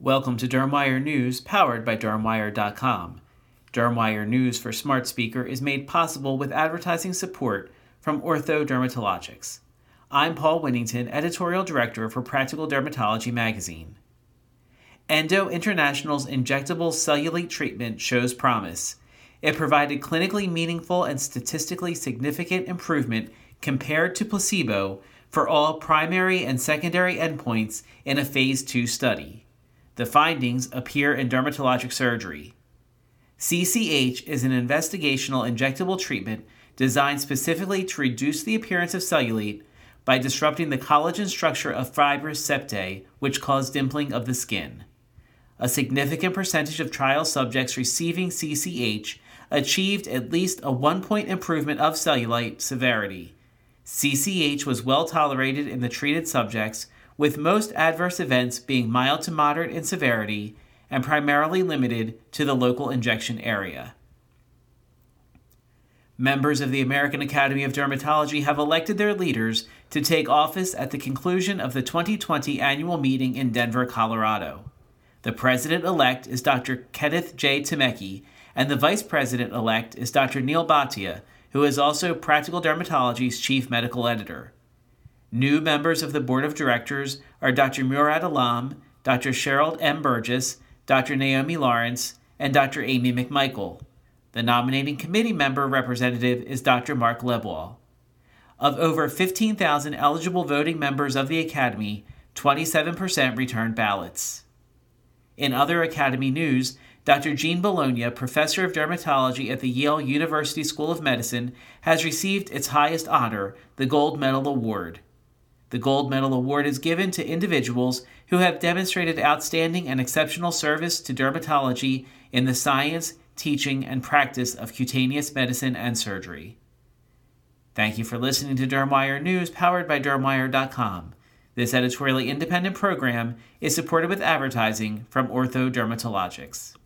Welcome to Dermwire News, powered by Dermwire.com. Dermwire News for Smart Speaker is made possible with advertising support from Ortho Dermatologics. I'm Paul Winnington, Editorial Director for Practical Dermatology Magazine. Endo International's injectable cellulite treatment shows promise. It provided clinically meaningful and statistically significant improvement compared to placebo for all primary and secondary endpoints in a phase 2 study. The findings appear in Dermatologic Surgery. CCH is an investigational injectable treatment designed specifically to reduce the appearance of cellulite by disrupting the collagen structure of fibrous septae, which cause dimpling of the skin. A significant percentage of trial subjects receiving CCH achieved at least a one point improvement of cellulite severity CCH was well tolerated in the treated subjects, with most adverse events being mild to moderate in severity and primarily limited to the local injection area. Members of the American Academy of Dermatology have elected their leaders to take office at the conclusion of the 2020 annual meeting in Denver, Colorado. The president elect is Dr. Kenneth J. Tomecki, and the vice president elect is Dr. Neil Bhatia, who is also Practical Dermatology's chief medical editor. New members of the board of directors are Dr. Murad Alam, Dr. Cheryl M. Burgess, Dr. Naomi Lawrence, and Dr. Amy McMichael. The nominating committee member representative is Dr. Mark Lebwohl. Of over 15,000 eligible voting members of the Academy, 27% returned ballots. In other Academy news, Dr. Jean Bolognia, professor of dermatology at the Yale University School of Medicine, has received its highest honor, the Gold Medal Award. The Gold Medal Award is given to individuals who have demonstrated outstanding and exceptional service to dermatology in the science, teaching, and practice of cutaneous medicine and surgery. Thank you for listening to Dermwire News powered by Dermwire.com. This editorially independent program is supported with advertising from Ortho Dermatologics.